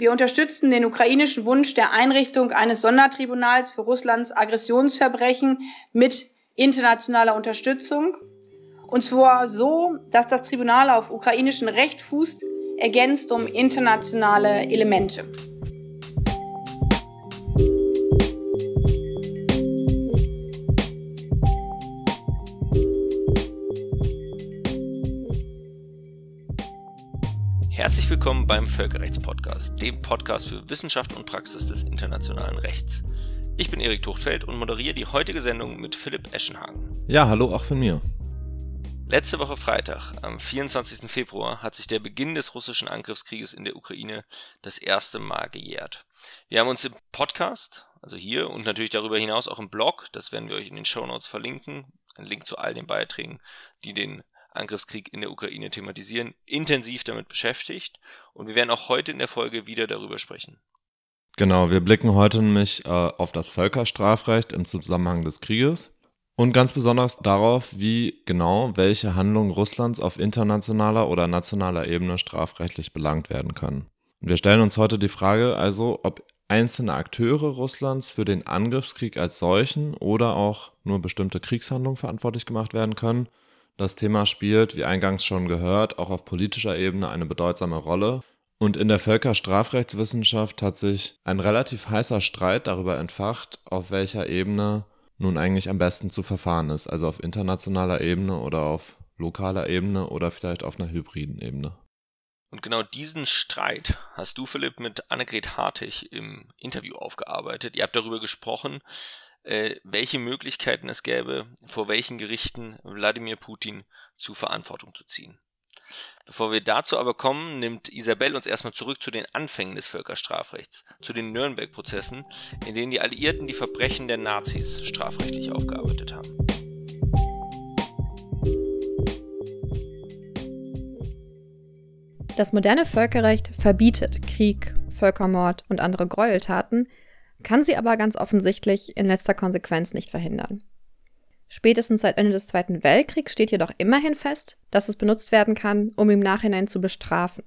Wir unterstützen den ukrainischen Wunsch der Einrichtung eines Sondertribunals für Russlands Aggressionsverbrechen mit internationaler Unterstützung. Und zwar so, dass das Tribunal auf ukrainischem Recht fußt, ergänzt um internationale Elemente. Willkommen beim Völkerrechtspodcast, dem Podcast für Wissenschaft und Praxis des internationalen Rechts. Ich bin Erik Tuchtfeld und moderiere die heutige Sendung mit Philipp Eschenhagen. Ja, hallo auch von mir. Letzte Woche Freitag, am 24. Februar, hat sich der Beginn des russischen Angriffskrieges in der Ukraine das erste Mal gejährt. Wir haben uns im Podcast, also hier und natürlich darüber hinaus auch im Blog, das werden wir euch in den Show Notes verlinken, ein Link zu all den Beiträgen, die den Angriffskrieg in der Ukraine thematisieren, intensiv damit beschäftigt und wir werden auch heute in der Folge wieder darüber sprechen. Genau, wir blicken heute nämlich äh, auf das Völkerstrafrecht im Zusammenhang des Krieges und ganz besonders darauf, wie genau welche Handlungen Russlands auf internationaler oder nationaler Ebene strafrechtlich belangt werden können. Und wir stellen uns heute die Frage also, ob einzelne Akteure Russlands für den Angriffskrieg als solchen oder auch nur bestimmte Kriegshandlungen verantwortlich gemacht werden können das Thema spielt, wie eingangs schon gehört, auch auf politischer Ebene eine bedeutsame Rolle. Und in der Völkerstrafrechtswissenschaft hat sich ein relativ heißer Streit darüber entfacht, auf welcher Ebene nun eigentlich am besten zu verfahren ist. Also auf internationaler Ebene oder auf lokaler Ebene oder vielleicht auf einer hybriden Ebene. Und genau diesen Streit hast du, Philipp, mit Annegret Hartig im Interview aufgearbeitet. Ihr habt darüber gesprochen, äh, welche Möglichkeiten es gäbe, vor welchen Gerichten Wladimir Putin zu Verantwortung zu ziehen. Bevor wir dazu aber kommen, nimmt Isabel uns erstmal zurück zu den Anfängen des Völkerstrafrechts, zu den Nürnberg-Prozessen, in denen die Alliierten die Verbrechen der Nazis strafrechtlich aufgearbeitet haben. Das moderne Völkerrecht verbietet Krieg, Völkermord und andere Gräueltaten, kann sie aber ganz offensichtlich in letzter Konsequenz nicht verhindern. Spätestens seit Ende des Zweiten Weltkriegs steht jedoch immerhin fest, dass es benutzt werden kann, um im Nachhinein zu bestrafen.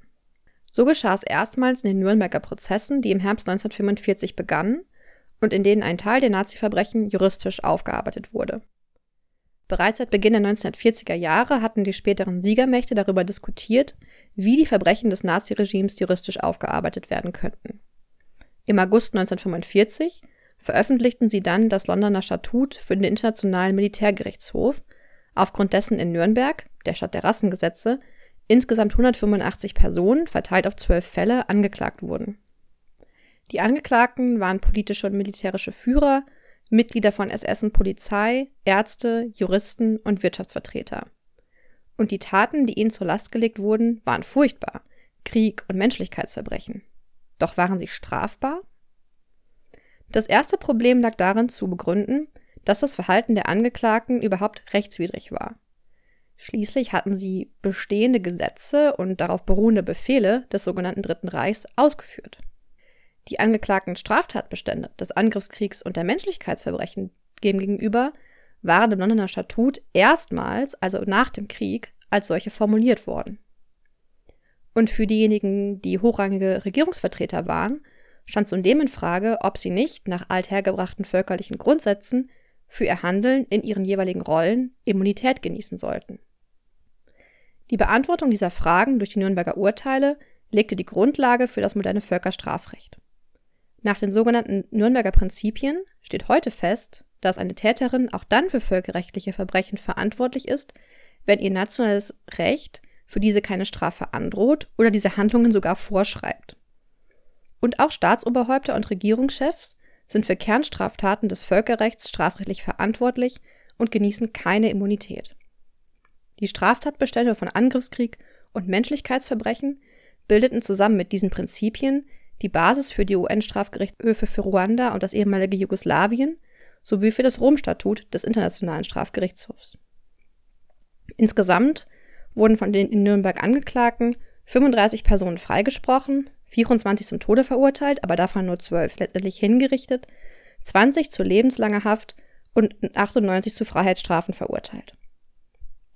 So geschah es erstmals in den Nürnberger Prozessen, die im Herbst 1945 begannen und in denen ein Teil der Nazi-Verbrechen juristisch aufgearbeitet wurde. Bereits seit Beginn der 1940er Jahre hatten die späteren Siegermächte darüber diskutiert, wie die Verbrechen des Naziregimes juristisch aufgearbeitet werden könnten. Im August 1945 veröffentlichten sie dann das Londoner Statut für den Internationalen Militärgerichtshof, aufgrund dessen in Nürnberg, der Stadt der Rassengesetze, insgesamt 185 Personen, verteilt auf zwölf Fälle, angeklagt wurden. Die Angeklagten waren politische und militärische Führer, Mitglieder von SS und Polizei, Ärzte, Juristen und Wirtschaftsvertreter. Und die Taten, die ihnen zur Last gelegt wurden, waren furchtbar Krieg und Menschlichkeitsverbrechen. Doch waren sie strafbar? Das erste Problem lag darin zu begründen, dass das Verhalten der Angeklagten überhaupt rechtswidrig war. Schließlich hatten sie bestehende Gesetze und darauf beruhende Befehle des sogenannten Dritten Reichs ausgeführt. Die angeklagten Straftatbestände des Angriffskriegs und der Menschlichkeitsverbrechen gegenüber waren im Londoner Statut erstmals, also nach dem Krieg, als solche formuliert worden. Und für diejenigen, die hochrangige Regierungsvertreter waren, stand zudem in Frage, ob sie nicht nach althergebrachten völkerlichen Grundsätzen für ihr Handeln in ihren jeweiligen Rollen Immunität genießen sollten. Die Beantwortung dieser Fragen durch die Nürnberger Urteile legte die Grundlage für das moderne Völkerstrafrecht. Nach den sogenannten Nürnberger Prinzipien steht heute fest, dass eine Täterin auch dann für völkerrechtliche Verbrechen verantwortlich ist, wenn ihr nationales Recht für diese keine Strafe androht oder diese Handlungen sogar vorschreibt. Und auch Staatsoberhäupter und Regierungschefs sind für Kernstraftaten des Völkerrechts strafrechtlich verantwortlich und genießen keine Immunität. Die Straftatbestände von Angriffskrieg und Menschlichkeitsverbrechen bildeten zusammen mit diesen Prinzipien die Basis für die UN-Strafgerichtshöfe für Ruanda und das ehemalige Jugoslawien sowie für das Rom-Statut des Internationalen Strafgerichtshofs. Insgesamt wurden von den in Nürnberg Angeklagten 35 Personen freigesprochen, 24 zum Tode verurteilt, aber davon nur 12 letztendlich hingerichtet, 20 zu lebenslanger Haft und 98 zu Freiheitsstrafen verurteilt.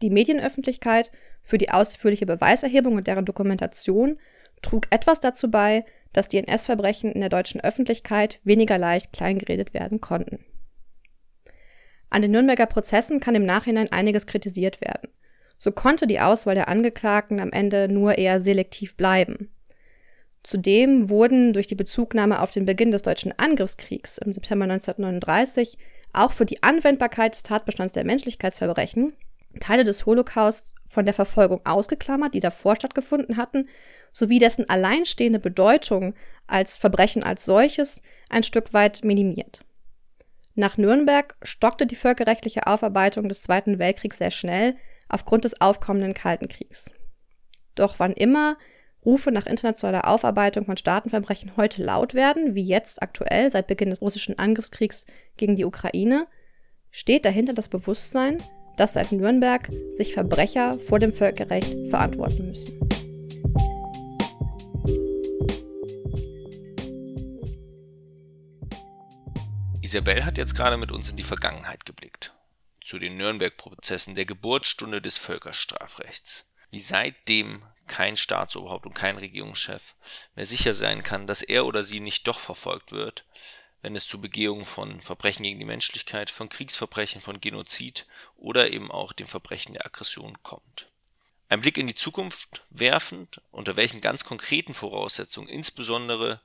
Die Medienöffentlichkeit für die ausführliche Beweiserhebung und deren Dokumentation trug etwas dazu bei, dass die NS-Verbrechen in der deutschen Öffentlichkeit weniger leicht kleingeredet werden konnten. An den Nürnberger Prozessen kann im Nachhinein einiges kritisiert werden. So konnte die Auswahl der Angeklagten am Ende nur eher selektiv bleiben. Zudem wurden durch die Bezugnahme auf den Beginn des deutschen Angriffskriegs im September 1939 auch für die Anwendbarkeit des Tatbestands der Menschlichkeitsverbrechen Teile des Holocausts von der Verfolgung ausgeklammert, die davor stattgefunden hatten, sowie dessen alleinstehende Bedeutung als Verbrechen als solches ein Stück weit minimiert. Nach Nürnberg stockte die völkerrechtliche Aufarbeitung des Zweiten Weltkriegs sehr schnell aufgrund des aufkommenden Kalten Kriegs. Doch wann immer Rufe nach internationaler Aufarbeitung von Staatenverbrechen heute laut werden, wie jetzt aktuell seit Beginn des russischen Angriffskriegs gegen die Ukraine, steht dahinter das Bewusstsein, dass seit Nürnberg sich Verbrecher vor dem Völkerrecht verantworten müssen. Isabel hat jetzt gerade mit uns in die Vergangenheit geblickt. Zu den Nürnberg-Prozessen der Geburtsstunde des Völkerstrafrechts. Wie seitdem kein Staatsoberhaupt und kein Regierungschef mehr sicher sein kann, dass er oder sie nicht doch verfolgt wird, wenn es zu Begehungen von Verbrechen gegen die Menschlichkeit, von Kriegsverbrechen, von Genozid oder eben auch dem Verbrechen der Aggression kommt. Ein Blick in die Zukunft werfend, unter welchen ganz konkreten Voraussetzungen insbesondere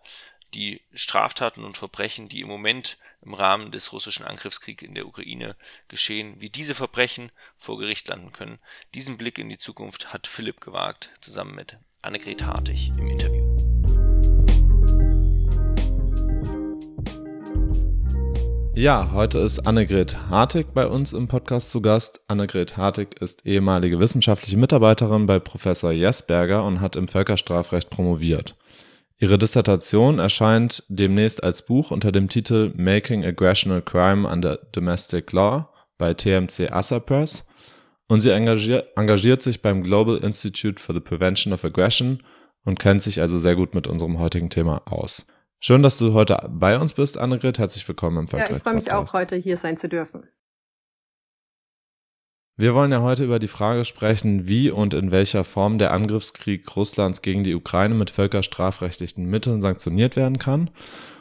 die Straftaten und Verbrechen, die im Moment im Rahmen des russischen Angriffskriegs in der Ukraine geschehen, wie diese Verbrechen vor Gericht landen können. Diesen Blick in die Zukunft hat Philipp gewagt, zusammen mit Annegret Hartig im Interview. Ja, heute ist Annegret Hartig bei uns im Podcast zu Gast. Annegret Hartig ist ehemalige wissenschaftliche Mitarbeiterin bei Professor Jesberger und hat im Völkerstrafrecht promoviert. Ihre Dissertation erscheint demnächst als Buch unter dem Titel Making Aggression a Crime under Domestic Law bei TMC Assa Press und sie engagiert, engagiert sich beim Global Institute for the Prevention of Aggression und kennt sich also sehr gut mit unserem heutigen Thema aus. Schön, dass du heute bei uns bist, Annegret. Herzlich willkommen im Völkerrecht. Ja, ich freue mich auch, heute hier sein zu dürfen. Wir wollen ja heute über die Frage sprechen, wie und in welcher Form der Angriffskrieg Russlands gegen die Ukraine mit völkerstrafrechtlichen Mitteln sanktioniert werden kann.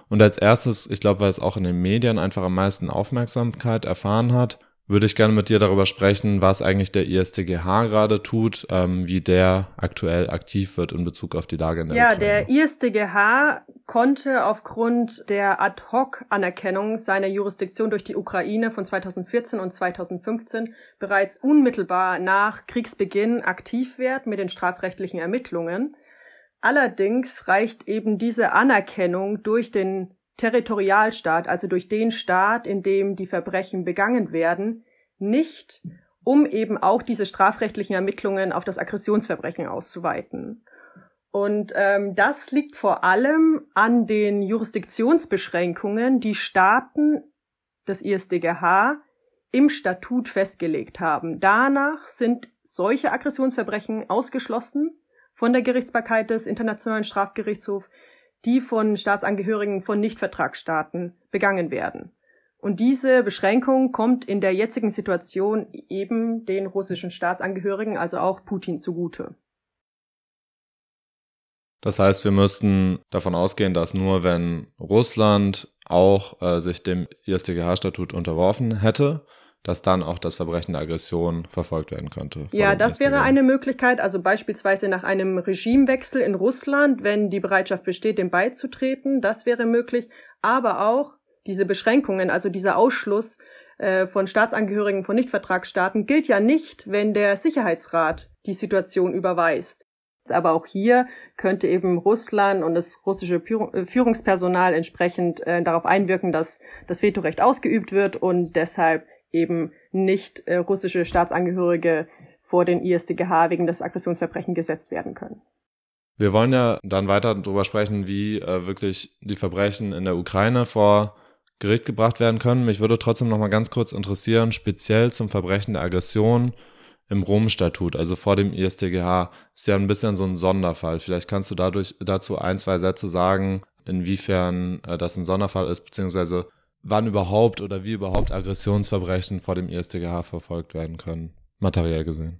Und als erstes, ich glaube, weil es auch in den Medien einfach am meisten Aufmerksamkeit erfahren hat, würde ich gerne mit dir darüber sprechen, was eigentlich der ISTGH gerade tut, ähm, wie der aktuell aktiv wird in Bezug auf die Lage in der ja, Ukraine. Ja, der ISTGH konnte aufgrund der Ad-Hoc-Anerkennung seiner Jurisdiktion durch die Ukraine von 2014 und 2015 bereits unmittelbar nach Kriegsbeginn aktiv werden mit den strafrechtlichen Ermittlungen. Allerdings reicht eben diese Anerkennung durch den Territorialstaat, also durch den Staat, in dem die Verbrechen begangen werden, nicht, um eben auch diese strafrechtlichen Ermittlungen auf das Aggressionsverbrechen auszuweiten. Und ähm, das liegt vor allem an den Jurisdiktionsbeschränkungen, die Staaten des ISDGH im Statut festgelegt haben. Danach sind solche Aggressionsverbrechen ausgeschlossen von der Gerichtsbarkeit des Internationalen Strafgerichtshofs, die von Staatsangehörigen von Nichtvertragsstaaten begangen werden. Und diese Beschränkung kommt in der jetzigen Situation eben den russischen Staatsangehörigen, also auch Putin, zugute. Das heißt, wir müssten davon ausgehen, dass nur wenn Russland auch äh, sich dem ISDGH-Statut unterworfen hätte, dass dann auch das Verbrechen der Aggression verfolgt werden könnte. Ja, das wäre eine Möglichkeit, also beispielsweise nach einem Regimewechsel in Russland, wenn die Bereitschaft besteht, dem beizutreten, das wäre möglich, aber auch diese Beschränkungen, also dieser Ausschluss äh, von Staatsangehörigen von Nichtvertragsstaaten gilt ja nicht, wenn der Sicherheitsrat die Situation überweist. Aber auch hier könnte eben Russland und das russische äh, Führungspersonal entsprechend äh, darauf einwirken, dass das Vetorecht ausgeübt wird und deshalb eben nicht äh, russische Staatsangehörige vor den ISDGH wegen des Aggressionsverbrechen gesetzt werden können. Wir wollen ja dann weiter darüber sprechen, wie äh, wirklich die Verbrechen in der Ukraine vor Gericht gebracht werden können. Mich würde trotzdem noch mal ganz kurz interessieren, speziell zum Verbrechen der Aggression im Rom-Statut, also vor dem ISDGH, ist ja ein bisschen so ein Sonderfall. Vielleicht kannst du dadurch dazu ein, zwei Sätze sagen, inwiefern äh, das ein Sonderfall ist, beziehungsweise wann überhaupt oder wie überhaupt Aggressionsverbrechen vor dem ISTGH verfolgt werden können, materiell gesehen?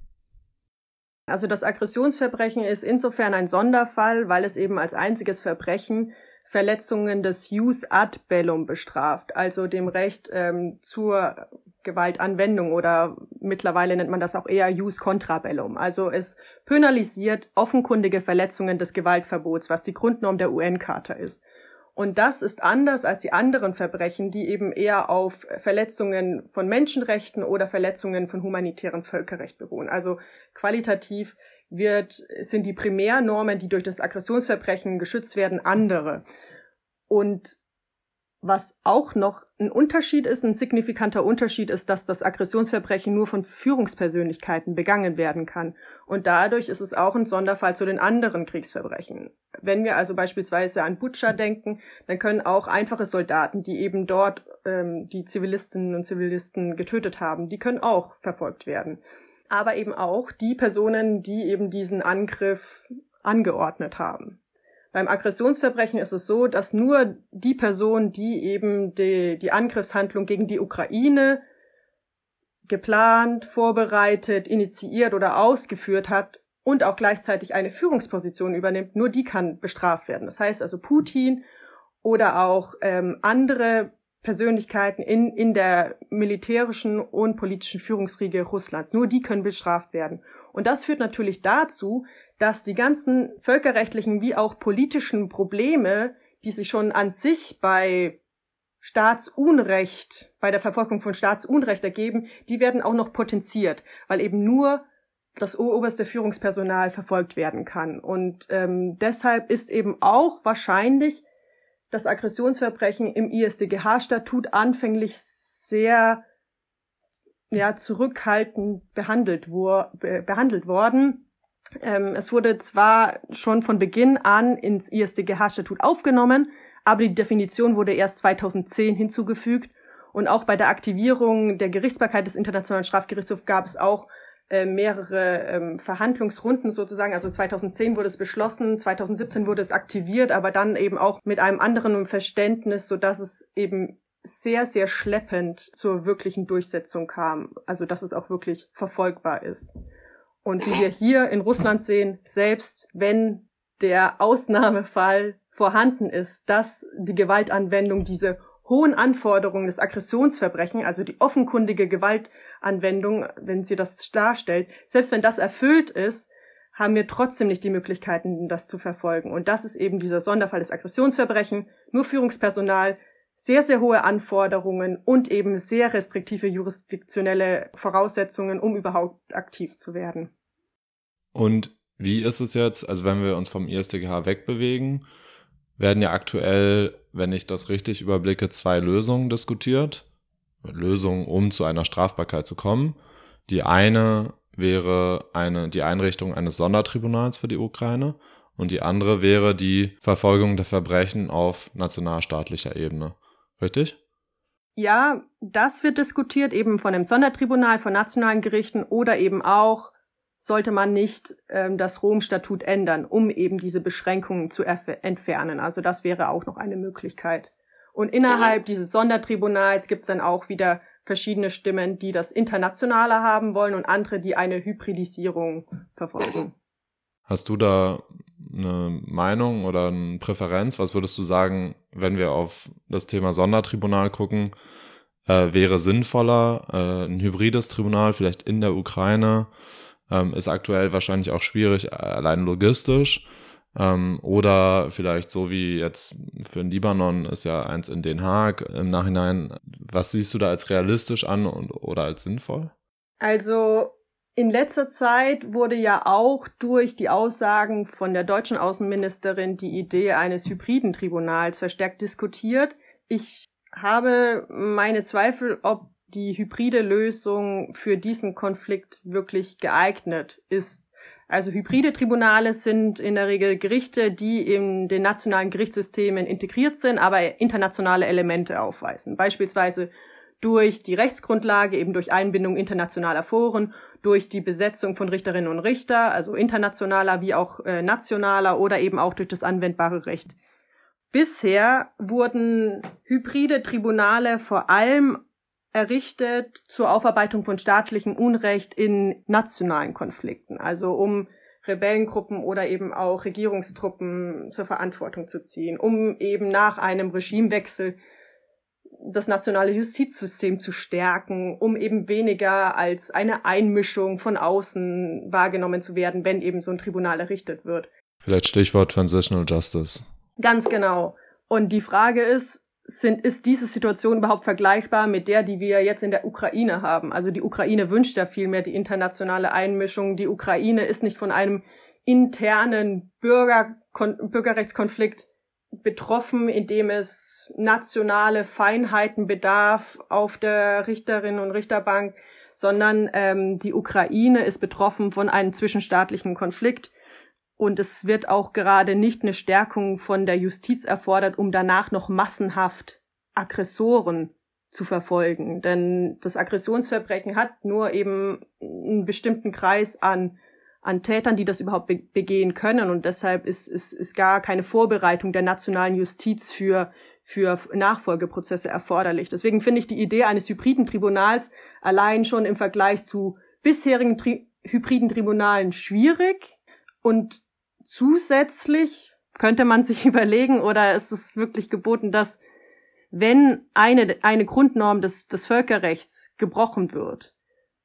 Also das Aggressionsverbrechen ist insofern ein Sonderfall, weil es eben als einziges Verbrechen Verletzungen des Jus ad bellum bestraft, also dem Recht ähm, zur Gewaltanwendung oder mittlerweile nennt man das auch eher Jus contra bellum. Also es penalisiert offenkundige Verletzungen des Gewaltverbots, was die Grundnorm der UN-Charta ist. Und das ist anders als die anderen Verbrechen, die eben eher auf Verletzungen von Menschenrechten oder Verletzungen von humanitären Völkerrecht beruhen. Also qualitativ wird, sind die Primärnormen, die durch das Aggressionsverbrechen geschützt werden, andere. Und was auch noch ein Unterschied ist, ein signifikanter Unterschied ist, dass das Aggressionsverbrechen nur von Führungspersönlichkeiten begangen werden kann. Und dadurch ist es auch ein Sonderfall zu den anderen Kriegsverbrechen. Wenn wir also beispielsweise an Butcher denken, dann können auch einfache Soldaten, die eben dort ähm, die Zivilistinnen und Zivilisten getötet haben, die können auch verfolgt werden. Aber eben auch die Personen, die eben diesen Angriff angeordnet haben. Beim Aggressionsverbrechen ist es so, dass nur die Person, die eben die, die Angriffshandlung gegen die Ukraine geplant, vorbereitet, initiiert oder ausgeführt hat und auch gleichzeitig eine Führungsposition übernimmt, nur die kann bestraft werden. Das heißt also Putin oder auch ähm, andere Persönlichkeiten in, in der militärischen und politischen Führungsriege Russlands, nur die können bestraft werden. Und das führt natürlich dazu, dass die ganzen völkerrechtlichen wie auch politischen Probleme, die sich schon an sich bei Staatsunrecht, bei der Verfolgung von Staatsunrecht ergeben, die werden auch noch potenziert, weil eben nur das oberste Führungspersonal verfolgt werden kann. Und ähm, deshalb ist eben auch wahrscheinlich das Aggressionsverbrechen im ISDGH-Statut anfänglich sehr ja, zurückhaltend behandelt, wo, be behandelt worden ähm, es wurde zwar schon von Beginn an ins ISDGH-Statut aufgenommen, aber die Definition wurde erst 2010 hinzugefügt. Und auch bei der Aktivierung der Gerichtsbarkeit des Internationalen Strafgerichtshofs gab es auch äh, mehrere ähm, Verhandlungsrunden sozusagen. Also 2010 wurde es beschlossen, 2017 wurde es aktiviert, aber dann eben auch mit einem anderen Verständnis, so dass es eben sehr, sehr schleppend zur wirklichen Durchsetzung kam. Also dass es auch wirklich verfolgbar ist. Und wie wir hier in Russland sehen, selbst wenn der Ausnahmefall vorhanden ist, dass die Gewaltanwendung diese hohen Anforderungen des Aggressionsverbrechen, also die offenkundige Gewaltanwendung, wenn sie das darstellt, selbst wenn das erfüllt ist, haben wir trotzdem nicht die Möglichkeiten, das zu verfolgen. Und das ist eben dieser Sonderfall des Aggressionsverbrechen. Nur Führungspersonal, sehr, sehr hohe Anforderungen und eben sehr restriktive jurisdiktionelle Voraussetzungen, um überhaupt aktiv zu werden. Und wie ist es jetzt, also wenn wir uns vom ISDGH wegbewegen, werden ja aktuell, wenn ich das richtig überblicke, zwei Lösungen diskutiert. Lösungen, um zu einer Strafbarkeit zu kommen. Die eine wäre eine, die Einrichtung eines Sondertribunals für die Ukraine und die andere wäre die Verfolgung der Verbrechen auf nationalstaatlicher Ebene. Richtig? Ja, das wird diskutiert, eben von dem Sondertribunal, von nationalen Gerichten oder eben auch sollte man nicht ähm, das Rom-Statut ändern, um eben diese Beschränkungen zu entfernen. Also das wäre auch noch eine Möglichkeit. Und innerhalb dieses Sondertribunals gibt es dann auch wieder verschiedene Stimmen, die das Internationale haben wollen und andere, die eine Hybridisierung verfolgen. Hast du da eine Meinung oder eine Präferenz? Was würdest du sagen, wenn wir auf das Thema Sondertribunal gucken? Äh, wäre sinnvoller äh, ein hybrides Tribunal vielleicht in der Ukraine? Ähm, ist aktuell wahrscheinlich auch schwierig, allein logistisch. Ähm, oder vielleicht so wie jetzt für den Libanon ist ja eins in Den Haag im Nachhinein. Was siehst du da als realistisch an und, oder als sinnvoll? Also in letzter Zeit wurde ja auch durch die Aussagen von der deutschen Außenministerin die Idee eines hybriden Tribunals verstärkt diskutiert. Ich habe meine Zweifel, ob die hybride Lösung für diesen Konflikt wirklich geeignet ist. Also hybride Tribunale sind in der Regel Gerichte, die in den nationalen Gerichtssystemen integriert sind, aber internationale Elemente aufweisen. Beispielsweise durch die Rechtsgrundlage, eben durch Einbindung internationaler Foren, durch die Besetzung von Richterinnen und Richter, also internationaler wie auch äh, nationaler oder eben auch durch das anwendbare Recht. Bisher wurden hybride Tribunale vor allem errichtet zur Aufarbeitung von staatlichem Unrecht in nationalen Konflikten, also um Rebellengruppen oder eben auch Regierungstruppen zur Verantwortung zu ziehen, um eben nach einem Regimewechsel das nationale Justizsystem zu stärken, um eben weniger als eine Einmischung von außen wahrgenommen zu werden, wenn eben so ein Tribunal errichtet wird. Vielleicht Stichwort Transitional Justice. Ganz genau. Und die Frage ist, sind, ist diese Situation überhaupt vergleichbar mit der, die wir jetzt in der Ukraine haben? Also die Ukraine wünscht ja vielmehr die internationale Einmischung. Die Ukraine ist nicht von einem internen Bürger, Bürgerrechtskonflikt betroffen, indem es nationale Feinheiten bedarf auf der Richterinnen und Richterbank, sondern ähm, die Ukraine ist betroffen von einem zwischenstaatlichen Konflikt und es wird auch gerade nicht eine Stärkung von der Justiz erfordert, um danach noch massenhaft Aggressoren zu verfolgen. Denn das Aggressionsverbrechen hat nur eben einen bestimmten Kreis an, an Tätern, die das überhaupt be begehen können. Und deshalb ist, ist, ist gar keine Vorbereitung der nationalen Justiz für, für Nachfolgeprozesse erforderlich. Deswegen finde ich die Idee eines hybriden Tribunals allein schon im Vergleich zu bisherigen Tri hybriden Tribunalen schwierig. Und zusätzlich könnte man sich überlegen oder ist es wirklich geboten, dass wenn eine, eine Grundnorm des, des Völkerrechts gebrochen wird,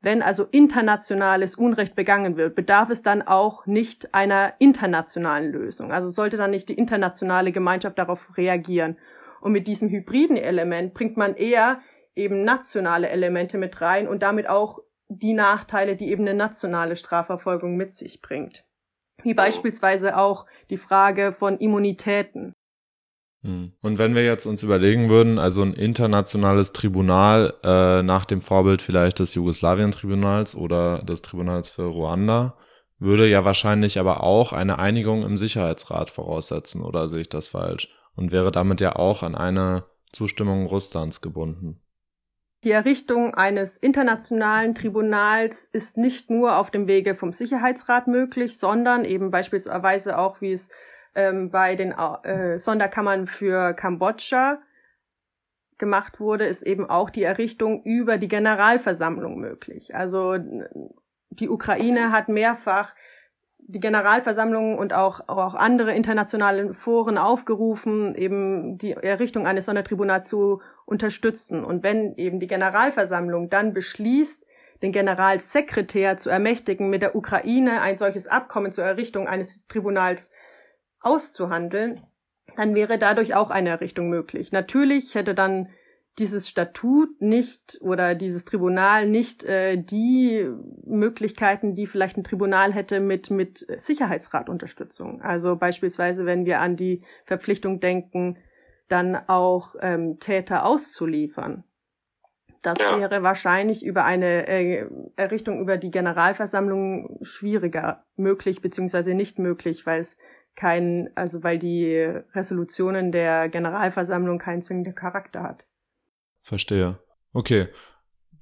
wenn also internationales Unrecht begangen wird, bedarf es dann auch nicht einer internationalen Lösung. Also sollte dann nicht die internationale Gemeinschaft darauf reagieren. Und mit diesem hybriden Element bringt man eher eben nationale Elemente mit rein und damit auch die Nachteile, die eben eine nationale Strafverfolgung mit sich bringt wie beispielsweise auch die Frage von Immunitäten. Hm. Und wenn wir jetzt uns überlegen würden, also ein internationales Tribunal äh, nach dem Vorbild vielleicht des Jugoslawien-Tribunals oder des Tribunals für Ruanda, würde ja wahrscheinlich aber auch eine Einigung im Sicherheitsrat voraussetzen, oder sehe ich das falsch? Und wäre damit ja auch an eine Zustimmung Russlands gebunden. Die Errichtung eines internationalen Tribunals ist nicht nur auf dem Wege vom Sicherheitsrat möglich, sondern eben beispielsweise auch, wie es ähm, bei den äh, Sonderkammern für Kambodscha gemacht wurde, ist eben auch die Errichtung über die Generalversammlung möglich. Also die Ukraine hat mehrfach die Generalversammlung und auch, auch andere internationale Foren aufgerufen, eben die Errichtung eines Sondertribunals zu unterstützen. Und wenn eben die Generalversammlung dann beschließt, den Generalsekretär zu ermächtigen, mit der Ukraine ein solches Abkommen zur Errichtung eines Tribunals auszuhandeln, dann wäre dadurch auch eine Errichtung möglich. Natürlich hätte dann dieses Statut nicht oder dieses Tribunal nicht äh, die Möglichkeiten, die vielleicht ein Tribunal hätte mit, mit Sicherheitsratunterstützung. Also beispielsweise, wenn wir an die Verpflichtung denken, dann auch ähm, Täter auszuliefern. Das ja. wäre wahrscheinlich über eine äh, Errichtung über die Generalversammlung schwieriger möglich, beziehungsweise nicht möglich, weil es kein, also weil die Resolutionen der Generalversammlung keinen zwingenden Charakter hat. Verstehe. Okay.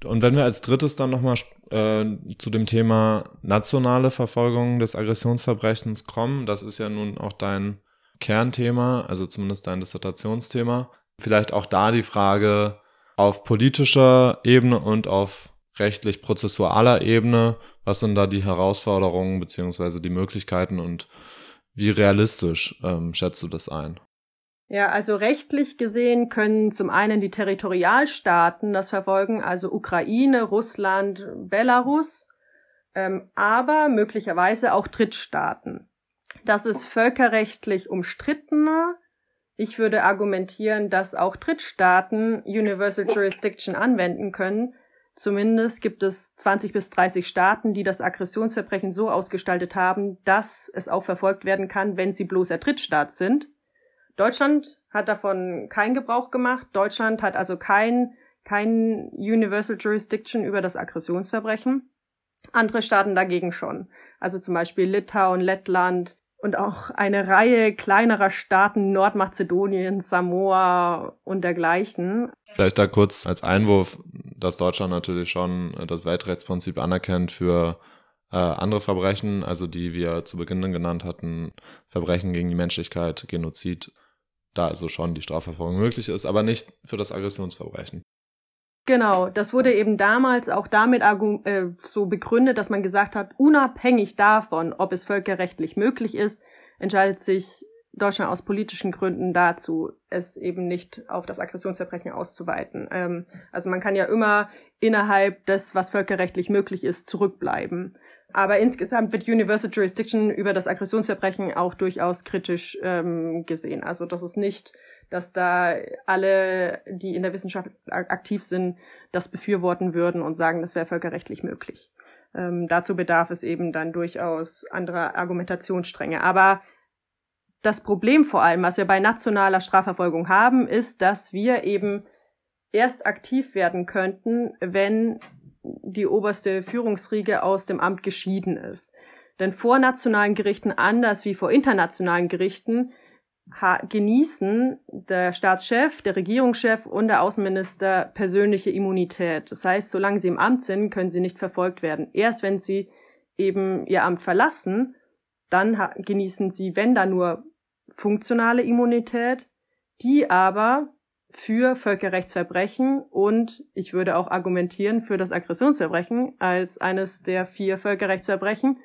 Und wenn wir als drittes dann nochmal äh, zu dem Thema nationale Verfolgung des Aggressionsverbrechens kommen, das ist ja nun auch dein Kernthema, also zumindest dein Dissertationsthema. Vielleicht auch da die Frage auf politischer Ebene und auf rechtlich prozessualer Ebene, was sind da die Herausforderungen beziehungsweise die Möglichkeiten und wie realistisch ähm, schätzt du das ein? Ja, also rechtlich gesehen können zum einen die Territorialstaaten das verfolgen, also Ukraine, Russland, Belarus, ähm, aber möglicherweise auch Drittstaaten. Das ist völkerrechtlich umstrittener. Ich würde argumentieren, dass auch Drittstaaten Universal Jurisdiction anwenden können. Zumindest gibt es 20 bis 30 Staaten, die das Aggressionsverbrechen so ausgestaltet haben, dass es auch verfolgt werden kann, wenn sie bloßer Drittstaat sind. Deutschland hat davon keinen Gebrauch gemacht. Deutschland hat also kein, kein Universal Jurisdiction über das Aggressionsverbrechen. Andere Staaten dagegen schon. Also zum Beispiel Litauen, Lettland und auch eine Reihe kleinerer Staaten, Nordmazedonien, Samoa und dergleichen. Vielleicht da kurz als Einwurf, dass Deutschland natürlich schon das Weltrechtsprinzip anerkennt für äh, andere Verbrechen, also die wir zu Beginn genannt hatten, Verbrechen gegen die Menschlichkeit, Genozid da also schon die Strafverfolgung möglich ist, aber nicht für das Aggressionsverbrechen. Genau, das wurde eben damals auch damit äh, so begründet, dass man gesagt hat, unabhängig davon, ob es völkerrechtlich möglich ist, entscheidet sich Deutschland aus politischen Gründen dazu, es eben nicht auf das Aggressionsverbrechen auszuweiten. Ähm, also man kann ja immer innerhalb des, was völkerrechtlich möglich ist, zurückbleiben. Aber insgesamt wird Universal Jurisdiction über das Aggressionsverbrechen auch durchaus kritisch ähm, gesehen. Also das ist nicht, dass da alle, die in der Wissenschaft aktiv sind, das befürworten würden und sagen, das wäre völkerrechtlich möglich. Ähm, dazu bedarf es eben dann durchaus anderer Argumentationsstränge. Aber das Problem vor allem, was wir bei nationaler Strafverfolgung haben, ist, dass wir eben erst aktiv werden könnten, wenn die oberste Führungsriege aus dem Amt geschieden ist. Denn vor nationalen Gerichten, anders wie vor internationalen Gerichten, genießen der Staatschef, der Regierungschef und der Außenminister persönliche Immunität. Das heißt, solange sie im Amt sind, können sie nicht verfolgt werden. Erst wenn sie eben ihr Amt verlassen, dann genießen sie, wenn da nur funktionale Immunität, die aber für Völkerrechtsverbrechen und ich würde auch argumentieren für das Aggressionsverbrechen als eines der vier Völkerrechtsverbrechen,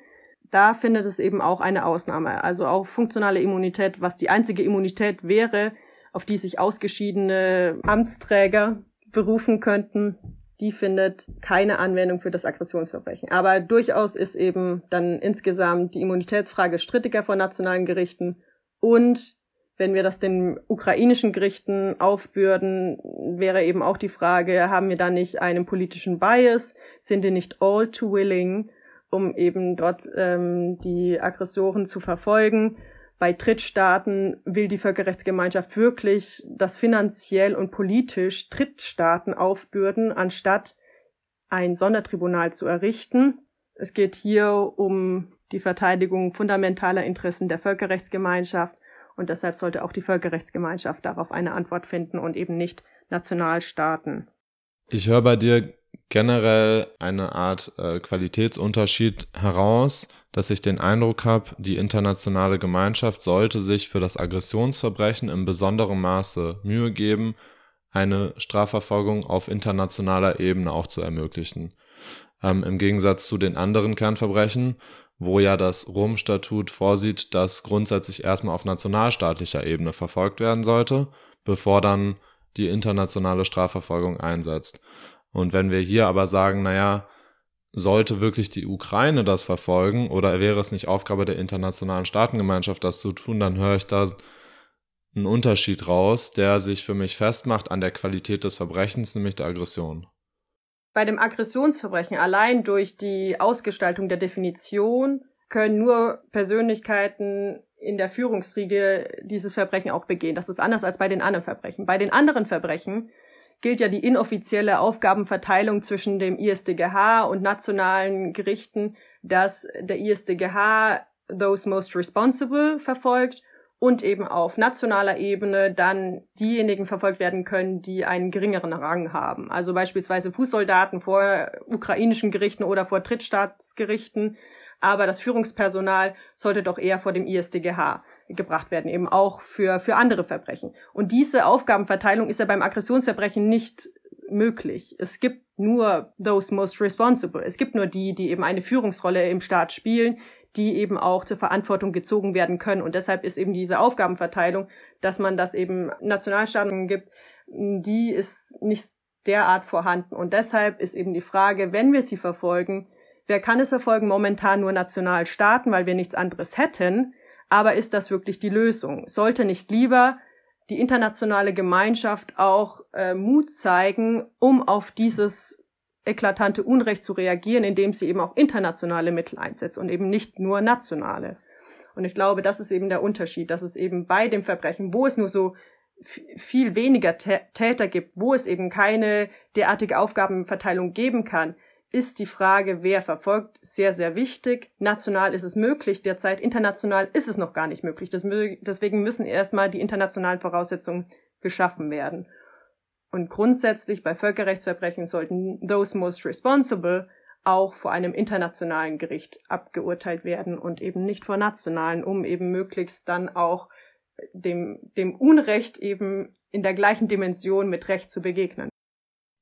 da findet es eben auch eine Ausnahme. Also auch funktionale Immunität, was die einzige Immunität wäre, auf die sich ausgeschiedene Amtsträger berufen könnten, die findet keine Anwendung für das Aggressionsverbrechen. Aber durchaus ist eben dann insgesamt die Immunitätsfrage strittiger vor nationalen Gerichten und wenn wir das den ukrainischen Gerichten aufbürden, wäre eben auch die Frage, haben wir da nicht einen politischen Bias? Sind die nicht all too willing, um eben dort ähm, die Aggressoren zu verfolgen? Bei Drittstaaten will die Völkerrechtsgemeinschaft wirklich das finanziell und politisch Drittstaaten aufbürden, anstatt ein Sondertribunal zu errichten. Es geht hier um die Verteidigung fundamentaler Interessen der Völkerrechtsgemeinschaft und deshalb sollte auch die Völkerrechtsgemeinschaft darauf eine Antwort finden und eben nicht Nationalstaaten. Ich höre bei dir generell eine Art äh, Qualitätsunterschied heraus, dass ich den Eindruck habe, die internationale Gemeinschaft sollte sich für das Aggressionsverbrechen in besonderem Maße Mühe geben, eine Strafverfolgung auf internationaler Ebene auch zu ermöglichen. Ähm, Im Gegensatz zu den anderen Kernverbrechen, wo ja das Rom-Statut vorsieht, dass grundsätzlich erstmal auf nationalstaatlicher Ebene verfolgt werden sollte, bevor dann die internationale Strafverfolgung einsetzt. Und wenn wir hier aber sagen, naja, sollte wirklich die Ukraine das verfolgen oder wäre es nicht Aufgabe der internationalen Staatengemeinschaft, das zu tun, dann höre ich da einen Unterschied raus, der sich für mich festmacht an der Qualität des Verbrechens, nämlich der Aggression bei dem Aggressionsverbrechen allein durch die Ausgestaltung der Definition können nur Persönlichkeiten in der Führungsriege dieses Verbrechen auch begehen. Das ist anders als bei den anderen Verbrechen. Bei den anderen Verbrechen gilt ja die inoffizielle Aufgabenverteilung zwischen dem ISDGH und nationalen Gerichten, dass der ISDGH those most responsible verfolgt und eben auf nationaler Ebene dann diejenigen verfolgt werden können, die einen geringeren Rang haben. Also beispielsweise Fußsoldaten vor ukrainischen Gerichten oder vor Drittstaatsgerichten. Aber das Führungspersonal sollte doch eher vor dem ISDGH gebracht werden, eben auch für, für andere Verbrechen. Und diese Aufgabenverteilung ist ja beim Aggressionsverbrechen nicht möglich. Es gibt nur those most responsible. Es gibt nur die, die eben eine Führungsrolle im Staat spielen, die eben auch zur Verantwortung gezogen werden können. Und deshalb ist eben diese Aufgabenverteilung, dass man das eben Nationalstaaten gibt, die ist nicht derart vorhanden. Und deshalb ist eben die Frage, wenn wir sie verfolgen, wer kann es verfolgen? Momentan nur Nationalstaaten, weil wir nichts anderes hätten. Aber ist das wirklich die Lösung? Sollte nicht lieber die internationale Gemeinschaft auch äh, Mut zeigen, um auf dieses eklatante Unrecht zu reagieren, indem sie eben auch internationale Mittel einsetzt und eben nicht nur nationale. Und ich glaube, das ist eben der Unterschied, dass es eben bei dem Verbrechen, wo es nur so viel weniger Täter gibt, wo es eben keine derartige Aufgabenverteilung geben kann, ist die Frage, wer verfolgt, sehr, sehr wichtig. National ist es möglich, derzeit international ist es noch gar nicht möglich. Deswegen müssen erstmal die internationalen Voraussetzungen geschaffen werden. Und grundsätzlich bei Völkerrechtsverbrechen sollten those most responsible auch vor einem internationalen Gericht abgeurteilt werden und eben nicht vor nationalen, um eben möglichst dann auch dem, dem Unrecht eben in der gleichen Dimension mit Recht zu begegnen.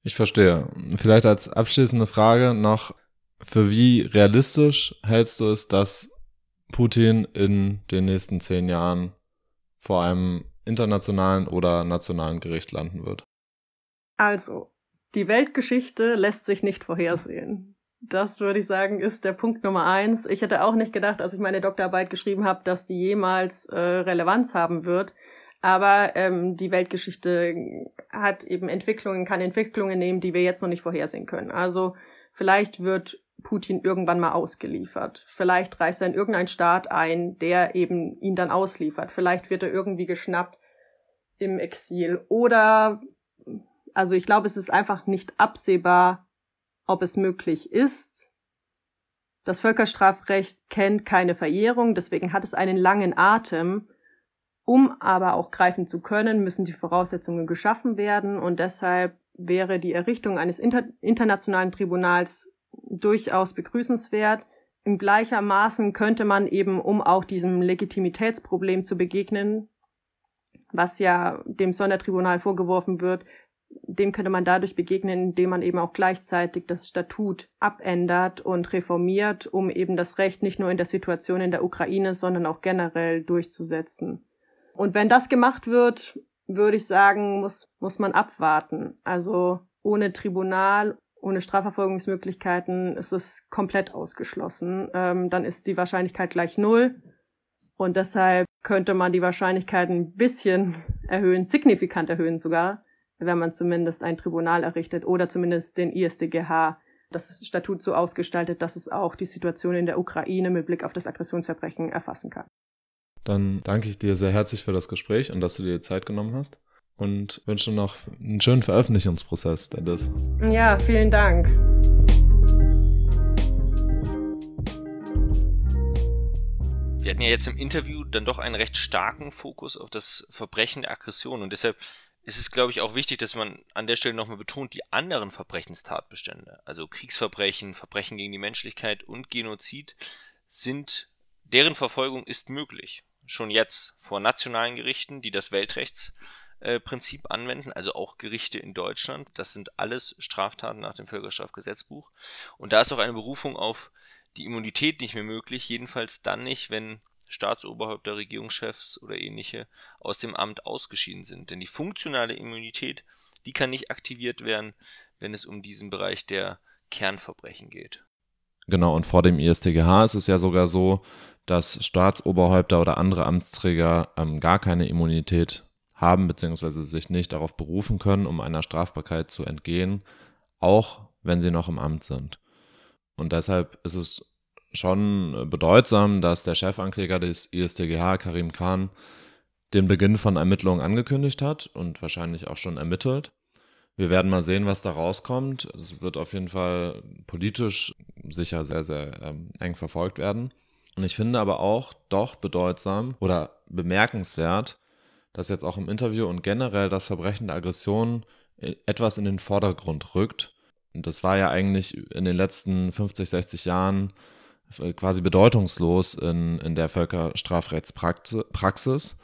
Ich verstehe. Vielleicht als abschließende Frage noch, für wie realistisch hältst du es, dass Putin in den nächsten zehn Jahren vor einem internationalen oder nationalen Gericht landen wird? Also, die Weltgeschichte lässt sich nicht vorhersehen. Das würde ich sagen, ist der Punkt Nummer eins. Ich hätte auch nicht gedacht, als ich meine Doktorarbeit geschrieben habe, dass die jemals äh, Relevanz haben wird. Aber ähm, die Weltgeschichte hat eben Entwicklungen, kann Entwicklungen nehmen, die wir jetzt noch nicht vorhersehen können. Also vielleicht wird Putin irgendwann mal ausgeliefert. Vielleicht reist er in irgendeinen Staat ein, der eben ihn dann ausliefert. Vielleicht wird er irgendwie geschnappt im Exil. Oder, also ich glaube, es ist einfach nicht absehbar, ob es möglich ist. Das Völkerstrafrecht kennt keine Verjährung, deswegen hat es einen langen Atem. Um aber auch greifen zu können, müssen die Voraussetzungen geschaffen werden und deshalb wäre die Errichtung eines inter internationalen Tribunals durchaus begrüßenswert. Im gleichermaßen könnte man eben, um auch diesem Legitimitätsproblem zu begegnen, was ja dem Sondertribunal vorgeworfen wird, dem könnte man dadurch begegnen, indem man eben auch gleichzeitig das Statut abändert und reformiert, um eben das Recht nicht nur in der Situation in der Ukraine, sondern auch generell durchzusetzen. Und wenn das gemacht wird, würde ich sagen, muss, muss man abwarten. Also ohne Tribunal, ohne Strafverfolgungsmöglichkeiten ist es komplett ausgeschlossen. Ähm, dann ist die Wahrscheinlichkeit gleich null. Und deshalb könnte man die Wahrscheinlichkeit ein bisschen erhöhen, signifikant erhöhen sogar, wenn man zumindest ein Tribunal errichtet oder zumindest den ISDGH das Statut so ausgestaltet, dass es auch die Situation in der Ukraine mit Blick auf das Aggressionsverbrechen erfassen kann. Dann danke ich dir sehr herzlich für das Gespräch und dass du dir Zeit genommen hast und wünsche noch einen schönen Veröffentlichungsprozess, Dennis. Ja, vielen Dank. Wir hatten ja jetzt im Interview dann doch einen recht starken Fokus auf das Verbrechen der Aggression und deshalb ist es, glaube ich, auch wichtig, dass man an der Stelle nochmal betont, die anderen Verbrechenstatbestände, also Kriegsverbrechen, Verbrechen gegen die Menschlichkeit und Genozid, sind, deren Verfolgung ist möglich. Schon jetzt vor nationalen Gerichten, die das Weltrechtsprinzip äh, anwenden, also auch Gerichte in Deutschland. Das sind alles Straftaten nach dem Völkerstrafgesetzbuch. Und da ist auch eine Berufung auf die Immunität nicht mehr möglich, jedenfalls dann nicht, wenn Staatsoberhäupter, Regierungschefs oder ähnliche aus dem Amt ausgeschieden sind. Denn die funktionale Immunität, die kann nicht aktiviert werden, wenn es um diesen Bereich der Kernverbrechen geht. Genau, und vor dem ISTGH ist es ja sogar so, dass Staatsoberhäupter oder andere Amtsträger ähm, gar keine Immunität haben, beziehungsweise sich nicht darauf berufen können, um einer Strafbarkeit zu entgehen, auch wenn sie noch im Amt sind. Und deshalb ist es schon bedeutsam, dass der Chefankläger des ISTGH, Karim Khan, den Beginn von Ermittlungen angekündigt hat und wahrscheinlich auch schon ermittelt. Wir werden mal sehen, was da rauskommt. Es wird auf jeden Fall politisch sicher sehr, sehr ähm, eng verfolgt werden. Und ich finde aber auch doch bedeutsam oder bemerkenswert, dass jetzt auch im Interview und generell das Verbrechen der Aggression etwas in den Vordergrund rückt. Und das war ja eigentlich in den letzten 50, 60 Jahren quasi bedeutungslos in, in der Völkerstrafrechtspraxis.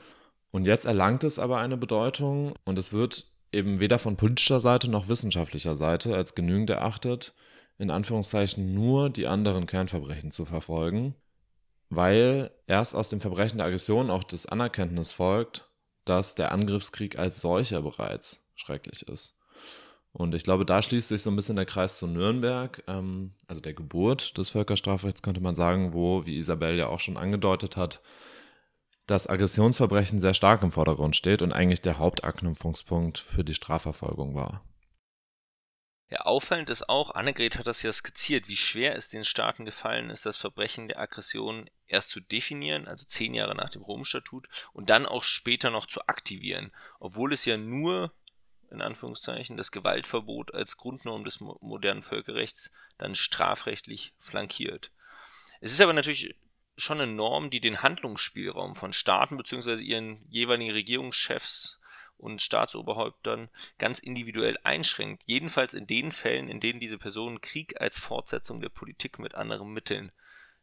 Und jetzt erlangt es aber eine Bedeutung und es wird eben weder von politischer Seite noch wissenschaftlicher Seite als genügend erachtet, in Anführungszeichen nur die anderen Kernverbrechen zu verfolgen, weil erst aus dem Verbrechen der Aggression auch das Anerkenntnis folgt, dass der Angriffskrieg als solcher bereits schrecklich ist. Und ich glaube, da schließt sich so ein bisschen der Kreis zu Nürnberg, ähm, also der Geburt des Völkerstrafrechts, könnte man sagen, wo, wie Isabel ja auch schon angedeutet hat, das Aggressionsverbrechen sehr stark im Vordergrund steht und eigentlich der Hauptanknüpfungspunkt für die Strafverfolgung war. Ja, auffallend ist auch, Annegret hat das ja skizziert, wie schwer es den Staaten gefallen ist, das Verbrechen der Aggression erst zu definieren, also zehn Jahre nach dem Rom-Statut, und dann auch später noch zu aktivieren, obwohl es ja nur in Anführungszeichen, das Gewaltverbot als Grundnorm des modernen Völkerrechts dann strafrechtlich flankiert. Es ist aber natürlich schon eine Norm, die den Handlungsspielraum von Staaten bzw. ihren jeweiligen Regierungschefs und Staatsoberhäuptern ganz individuell einschränkt. Jedenfalls in den Fällen, in denen diese Personen Krieg als Fortsetzung der Politik mit anderen Mitteln,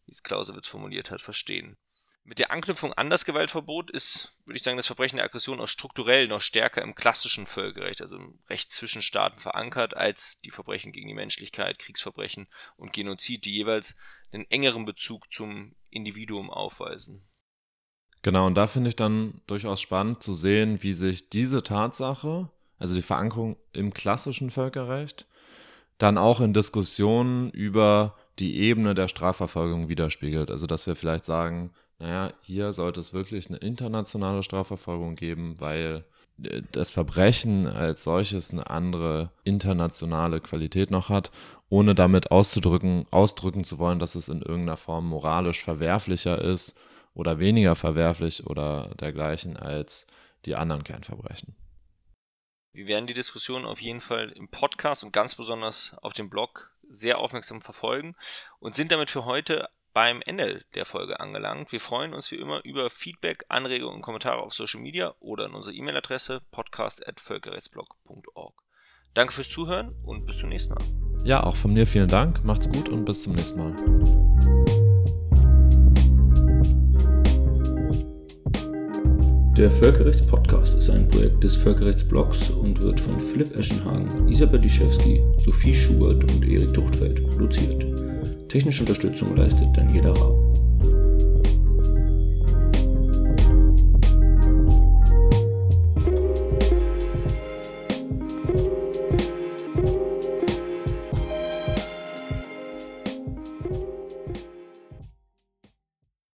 wie es Clausewitz formuliert hat, verstehen. Mit der Anknüpfung an das Gewaltverbot ist, würde ich sagen, das Verbrechen der Aggression auch strukturell noch stärker im klassischen Völkerrecht, also im Recht zwischen Staaten verankert, als die Verbrechen gegen die Menschlichkeit, Kriegsverbrechen und Genozid, die jeweils einen engeren Bezug zum Individuum aufweisen. Genau, und da finde ich dann durchaus spannend zu sehen, wie sich diese Tatsache, also die Verankerung im klassischen Völkerrecht, dann auch in Diskussionen über die Ebene der Strafverfolgung widerspiegelt. Also dass wir vielleicht sagen, naja, hier sollte es wirklich eine internationale Strafverfolgung geben, weil äh, das Verbrechen als solches eine andere internationale Qualität noch hat, ohne damit auszudrücken, ausdrücken zu wollen, dass es in irgendeiner Form moralisch verwerflicher ist oder weniger verwerflich oder dergleichen als die anderen Kernverbrechen. Wir werden die Diskussion auf jeden Fall im Podcast und ganz besonders auf dem Blog sehr aufmerksam verfolgen und sind damit für heute beim Ende der Folge angelangt. Wir freuen uns wie immer über Feedback, Anregungen und Kommentare auf Social Media oder an unsere E-Mail-Adresse podcast.völkerrechtsblog.org. Danke fürs Zuhören und bis zum nächsten Mal. Ja, auch von mir vielen Dank. Macht's gut und bis zum nächsten Mal. Der Völkerrechtspodcast ist ein Projekt des Völkerrechtsblogs und wird von Philipp Eschenhagen, Isabel Liszewski, Sophie Schubert und Erik Tuchtfeld produziert. Technische Unterstützung leistet Daniela Rau.